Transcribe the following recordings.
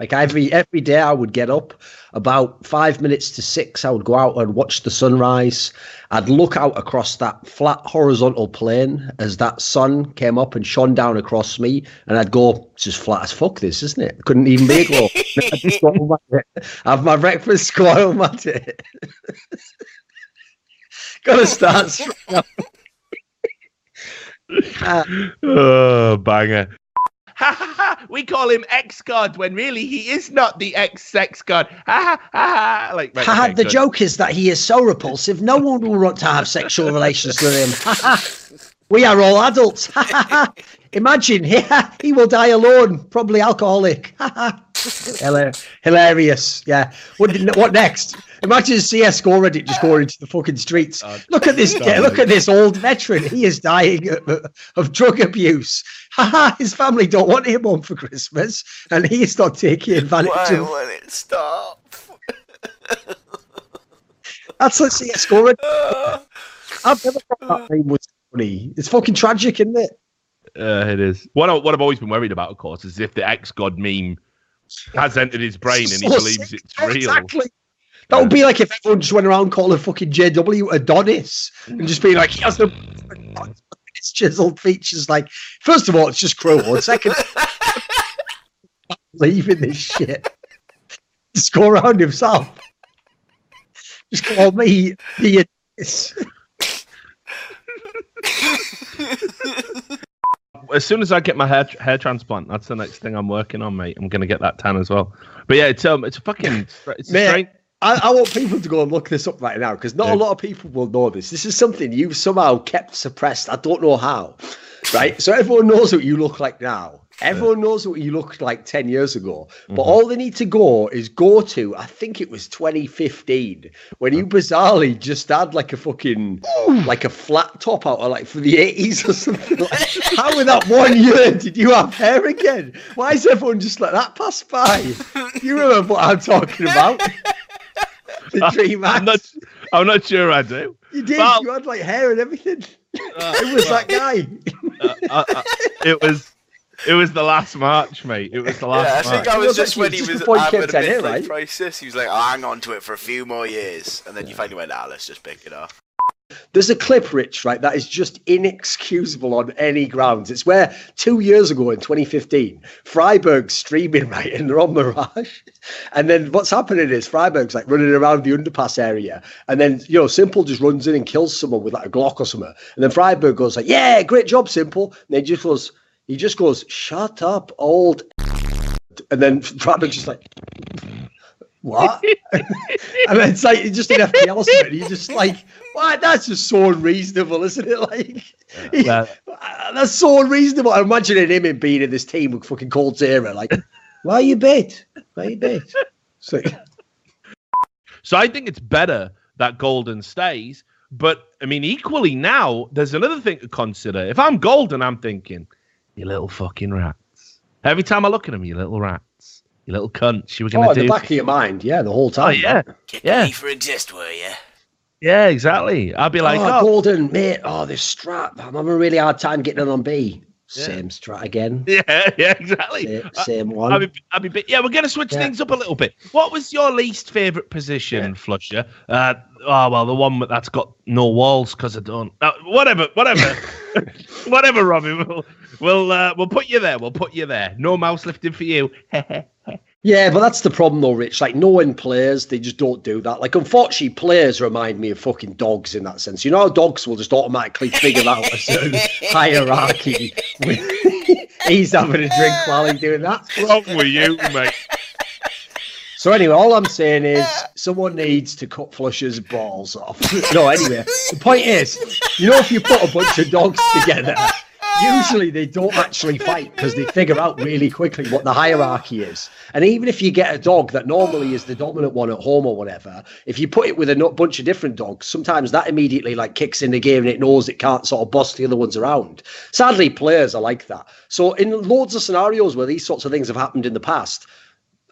Like every every day, I would get up about five minutes to six. I would go out and watch the sunrise. I'd look out across that flat horizontal plane as that sun came up and shone down across me, and I'd go, "It's just flat as fuck. This isn't it? Couldn't even be a glow." I'd just go home at it, have my breakfast, go home at it. Gotta start. Uh, Oh, banger. Ha ha ha! We call him X God when really he is not the X sex God. Ha ha ha! ha. Like, right, Haha, okay, the good. joke is that he is so repulsive, no one will want to have sexual relations with him. We are all adults. Imagine, yeah, he will die alone, probably alcoholic. Haha. Hila- Hilarious, yeah. What, did- what next? Imagine CS:GO Reddit just going into the fucking streets. Oh, Look at this! God. Look at this old veteran. He is dying of, of drug abuse. Haha, His family don't want him home for Christmas, and he's not taking advantage Why of. won't it stop? That's what CS:GO Reddit. Uh, I've never thought that name was funny. It's fucking tragic, isn't it? Uh, it is. What, I, what I've always been worried about, of course, is if the ex god meme has entered his brain and he So believes sick. it's real. Exactly. That would be like if everyone just went around calling fucking JW Adonis and just being like, he has no it's chiseled features. Like, first of all, it's just cruel. And second, leaving this shit. Just go around himself. Just call me the Adonis. As soon as I get my hair hair transplant, that's the next thing I'm working on, mate. I'm gonna get that tan as well. But yeah, it's um, it's a fucking, it's a strange. I, I want people to go and look this up right now because not Yeah. a lot of people will know this. This is something you've somehow kept suppressed. I don't know how. Right? So everyone knows what you look like now. Everyone knows what you looked like 10 years ago. But Mm-hmm. all they need to go is go to, I think it was 2015, when you bizarrely just had like a fucking, like a flat top out, of like for the 80s or something. Like, how in that one year did you have hair again? Why is everyone just let that pass by? You remember what I'm talking about? The Dream I'm not, Act. I'm not sure I do. You did. Well- you had like hair and everything. Uh, It was that guy. uh, uh, uh, it was, it was the last March, mate. It was the last yeah, I March. think I was was just actually when he just was before he having a kept it here, midlife right? crisis. He was like, "I'll hang on to it for a few more years," and then you finally went, "Ah, let's just pick it up." There's a clip, Rich, right, that is just inexcusable on any grounds. It's where two years ago in 2015, friberg's streaming, right, and they're on Mirage. And then what's happening is friberg's like running around the underpass area. And then, you know, Simple just runs in and kills someone with like a Glock or something. And then friberg goes like, yeah, great job, Simple. And he just goes, he just goes, shut up, old. And then friberg's just like, what? And mean, it's like just an FPL summit. You just like, why? That's just so unreasonable, isn't it? Like, that- uh, that's so unreasonable. I'm imagining him in being in this team with fucking coldzera. Like, why are you bait? Why are you bait? Like, So I think it's better that Golden stays. But I mean, equally now, there's another thing to consider. If I'm Golden, I'm thinking, you little fucking rats. Every time I look at him, you little rats, you little cunt. She was oh, gonna in the back of your mind, yeah, the whole oh time. yeah, Get Yeah. yeah. for exist, were you? yeah, exactly. I'd be like, oh, oh, Golden, mate. Oh, this strat. I'm having a really hard time getting it on B. Yeah. Same strat again. yeah, yeah, exactly. Same, same one. I'd be, I'd be, yeah, we're going to switch Yeah. things up a little bit. What was your least favorite position, flusha? Uh, oh well, the one that's got no walls because I don't. Uh, whatever, whatever, whatever, Robbie. We'll we'll uh, we'll put you there. We'll put you there. No mouse lifting for you. Yeah, but that's the problem though, Rich. Like knowing players, they just don't do that. Like unfortunately, players remind me of fucking dogs in that sense. You know how dogs will just automatically figure out a certain hierarchy. He's having a drink while he's doing that. What's wrong with you, mate? So anyway, all I'm saying is someone needs to cut flusha's balls off. no, anyway, the point is, you know, if you put a bunch of dogs together, usually they don't actually fight because they figure out really quickly what the hierarchy is. And even if you get a dog that normally is the dominant one at home or whatever, if you put it with a bunch of different dogs, sometimes that immediately like kicks in the game and it knows it can't sort of boss the other ones around. Sadly, players are like that. So in loads of scenarios where these sorts of things have happened in the past,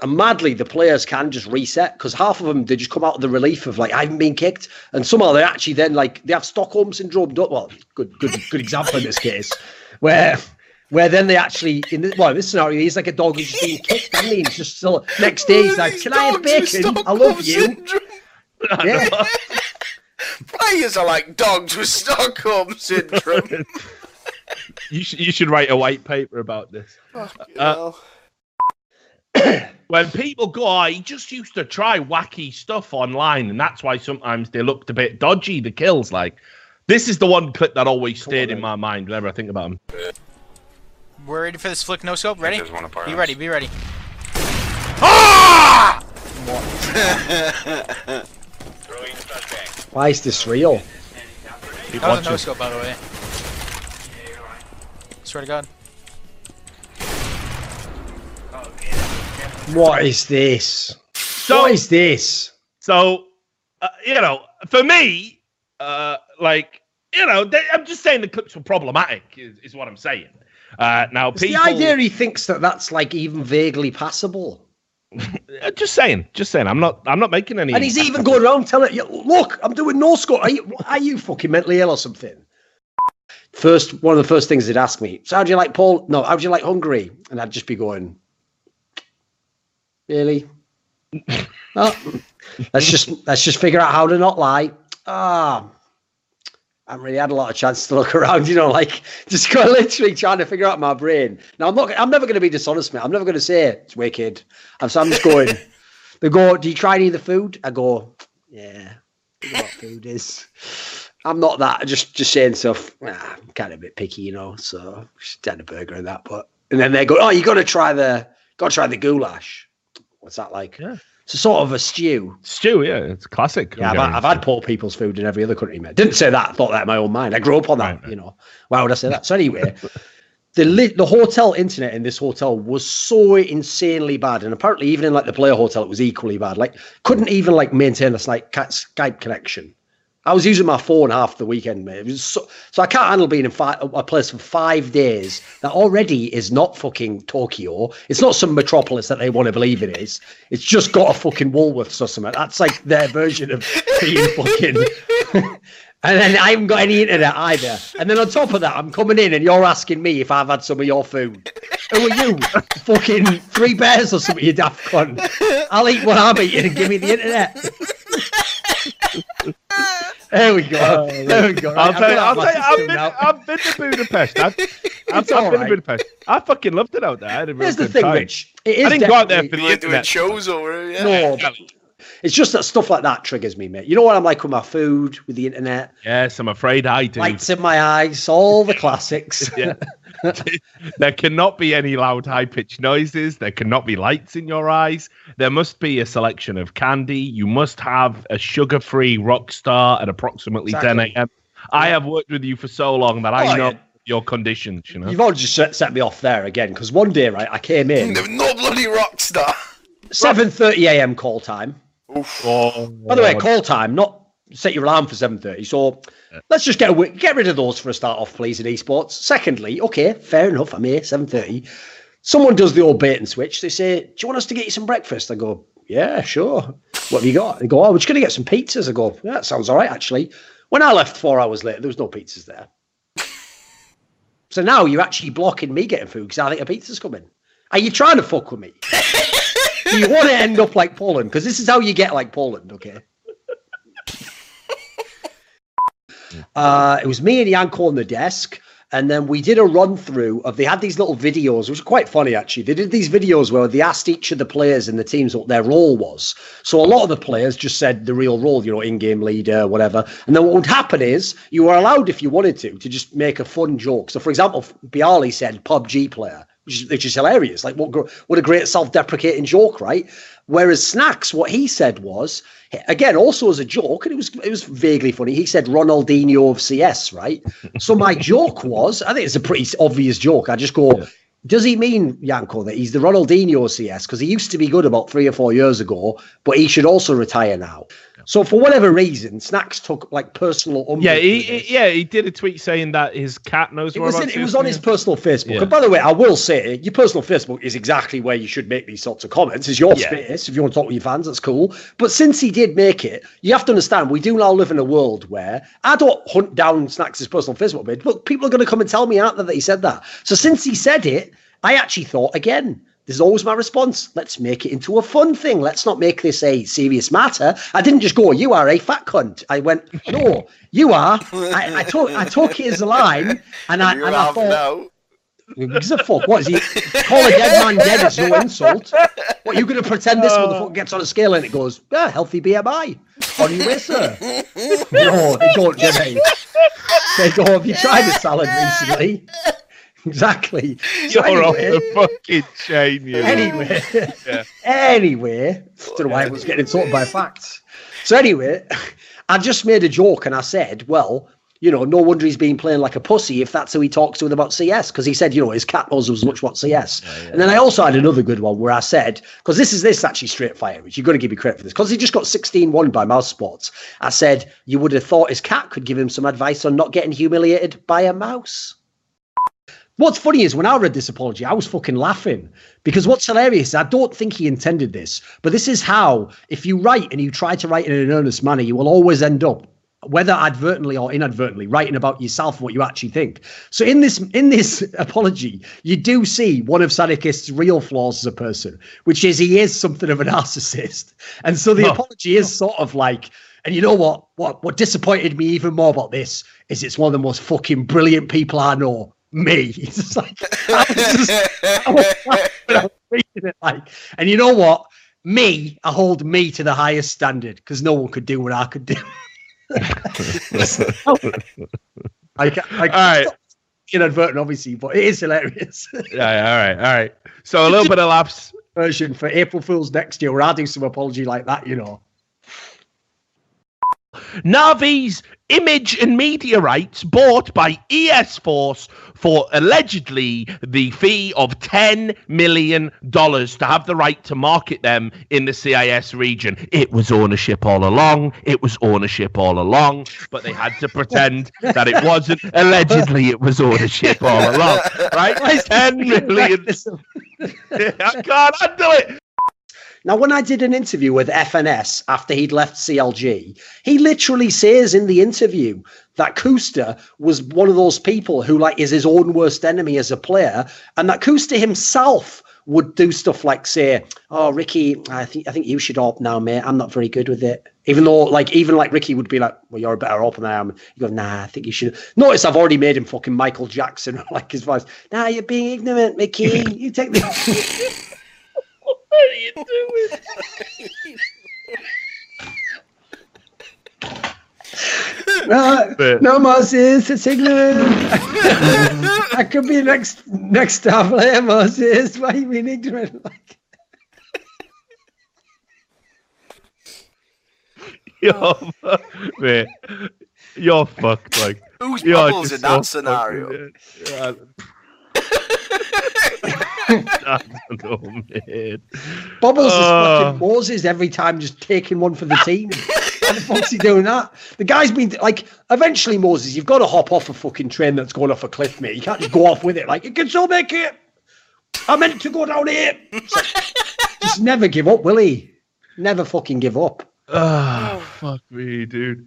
and madly the players can just reset because half of them they just come out of the relief of like I haven't been kicked, and somehow they actually then like they have Stockholm syndrome. Well, good good good example in this case where Where then they actually in this well, in this scenario, he's like a dog who's just being kicked, and he's just still next day he's like, "Can I have bacon? I love you." Yeah. Players are like dogs with Stockholm syndrome. You should you should write a white paper about this. Uh. When people go, oh, he just used to try wacky stuff online, and that's why sometimes they looked a bit dodgy. The kills, like this, is the one clip that always stayed in my mind whenever I think about him. We're ready for this flick no scope. Ready? there's one up our Be ready. Be ready. Ah! Why is this real? Keep That was a no scope, by the way. Swear to God. What is this? So, what is this? so uh, you know, for me, uh, like you know, they, I'm just saying the clips were problematic. Is, is what I'm saying. Uh, now, people, the idea he thinks that that's like even vaguely passable, Uh, just saying, just saying. I'm not, I'm not making any. and he's even going around telling you, "Look, I'm doing no scope. Are you, are you fucking mentally ill or something?" First, one of the first things they'd ask me, "So how do you like Paul? No, how do you like Hungary?" And I'd just be going, "Really? Oh, let's just let's just figure out how to not lie." Ah. I haven't really had a lot of chance to look around, you know, like just go literally trying to figure out my brain. Now I'm not, I'm never going to be dishonest, mate. I'm never going to say it's wicked. I'm, so I'm just going. they go, do you try any of the food? I go, yeah. Know what food is? I'm not that. Just just saying stuff. Ah, I'm kind of a bit picky, you know. So just had a burger and that, but and then they go, oh, you got to try the, got to try the goulash. What's that like? Yeah. It's a sort of a stew. Stew, yeah, it's classic. Yeah, I've, I've had poor people's food in every other country, mate. Didn't say that. I thought that in my own mind. I grew up on that, right. you know. Why would I say that? So anyway, the li- the hotel internet in this hotel was so insanely bad, and apparently even in like the player hotel, it was equally bad. Like couldn't even like maintain a like Skype connection. I was using my phone half the weekend, mate. So, so I can't handle being in fi- a place for five days that already is not fucking Tokyo. It's not some metropolis that they want to believe it is. It's just got a fucking Woolworths or something. That's like their version of being fucking. and then I haven't got any internet either. And then on top of that, I'm coming in and you're asking me if I've had some of your food. Who are you? fucking three bears or something, you daft cunt. I'll eat what I'm eating and give me the internet. There we go. Uh, there we go. I'll Right, tell you, I've I'll tell you, I've been. I've been to Budapest. I've, I've, I've been right. to Budapest. I fucking loved it out there. I had a real Here's the thing, time. Rich. It is I didn't go out there for the You were doing internet. shows over yeah. No, but it's just that stuff like that triggers me, mate. You know what I'm like with my food, with the internet, Yes, I'm afraid I do. lights in my eyes, all the classics. Yeah. there cannot be any loud, high pitched noises. There cannot be lights in your eyes. There must be a selection of candy. You must have a sugar free rock star at approximately 10 Exactly. a.m. I have worked with you for so long that I Oh, know yeah. your conditions, you know. You've already just set, set me off there again because one day, right, I came in no bloody rock star. 7:30 a.m. call time. Oh, By the way, call time, not set your alarm for 7:30. So let's just get away, get rid of those for a start off, please, in esports. Secondly, okay, fair enough. I'm here 7:30. Someone does the old bait and switch. They say, "Do you want us to get you some breakfast?" I go, "Yeah, sure." What have you got? They go, "Oh, we're just going to get some pizzas." I go, "Yeah, that sounds all right, actually." When I left four hours later, there was no pizzas there. So now you're actually blocking me getting food because I think a pizza's coming. Are you trying to fuck with me? Do you want to end up like Poland? Because this is how you get like Poland, okay? Uh, it was me and Janko on the desk, and then we did a run through of. They had these little videos, which were quite funny actually. They did these videos where they asked each of the players in the teams what their role was. So a lot of the players just said the real role, you know, in-game leader, whatever. And then what would happen is you were allowed, if you wanted to, to just make a fun joke. So for example, byali said PUBG player, which is, which is hilarious. Like what what a great self-deprecating joke, right? Whereas Snax, what he said was, again, also as a joke, and it was it was vaguely funny. He said Ronaldinho of CS, right? So my joke was, I think it's a pretty obvious joke. I just go, Does he mean, Janko, that he's the Ronaldinho CS? Because he used to be good about three or four years ago, but he should also retire now. So for whatever reason, Snax took like personal Yeah, he, he- yeah, he did a tweet saying that his cat knows It was, in, it was on his personal Facebook. Yeah. And by the way, I will say your personal Facebook is exactly where you should make these sorts of comments. It's your Yeah. space. If you want to talk with your fans, that's cool. But since he did make it, you have to understand we do now live in a world where I don't hunt down Snax' personal Facebook page, but people are going to come and tell me out there that he said that. So since he said it, I actually thought again. This is always my response. Let's make it into a fun thing. Let's not make this a serious matter. I didn't just go, "You are a fat cunt." I went, "No, you are." I, I took I took it as a line, and I you and I thought, now. who gives a fuck? What is he? Call a dead man dead is no insult. What you going to pretend this oh. motherfucker gets on a scale and it goes, yeah, healthy BMI on your way, sir? no, they don't, do they? They go, have you tried a salad recently? Exactly. You're off anyway, the fucking chain, you. anyway, Yeah. anyway, don't know why I was getting insulted by facts. So anyway, I just made a joke and I said, well, you know, no wonder he's been playing like a pussy if that's who he talks with about CS. Because he said, you know, his cat knows as much about CS. And then I also had another good one where I said, because this is this actually straight fire, which you've got to give me credit for this, because he just got 16-1 by mousesports. I said, you would have thought his cat could give him some advice on not getting humiliated by a mouse. What's funny is when I read this apology, I was fucking laughing because what's hilarious is I don't think he intended this, but this is how, if you write and you try to write in an earnest manner, you will always end up, whether advertently or inadvertently, writing about yourself and what you actually think. So in this in this apology, you do see one of Sadokist's real flaws as a person, which is he is something of a narcissist, and so the Oh. apology is sort of like. And you know what? What what disappointed me even more about this is it's one of the most fucking brilliant people I know. Me. It's just like I was just I was I was reading it like, and you know what? Me, I hold me to the highest standard because no one could do what I could do. like, like All right. inadvertent, obviously, but it is hilarious. Yeah, yeah, all right, all right. So a little bit of laughs. Version for April Fools next year, where I do some apology like that, you know. Na'Vi's image and media rights bought by ESforce for allegedly the fee of $10 million to have the right to market them in the CIS region. It was ownership all along. It was ownership all along, but they had to pretend that it wasn't. Allegedly, it was ownership all along, right? $10 million. I can't handle it. Now, when I did an interview with FNS after he'd left CLG, he literally says in the interview that Koosta was one of those people who like is his own worst enemy as a player, and that Koosta himself would do stuff like say, "Oh, Ricky, I think I think you should opt now, mate. I'm not very good with it." Even though, like, even like Ricky would be like, "Well, you're a better open than I am." You go, "Nah, I think you should." Notice I've already made him fucking Michael Jackson, like his voice. Nah, you're being ignorant, Mickey. You take the. What are you doing? No, But- no, Moses, it's ignorant. I could be next next star player, Moses. Why are you being ignorant? Like, You're, mate, you're fucked. Like, Who's you're Bubbles just in that scenario? fucking- I know, mate. Bubbles is Uh. fucking Moses every time, just taking one for the team. How the fuck's he doing that? The guy's been like, eventually, Moses, you've got to hop off a fucking train that's going off a cliff, mate. You can't just go off with it. Like, you can still make it. I meant to go down here. Just never give up, will he? Never fucking give up. Ah, fuck me, dude.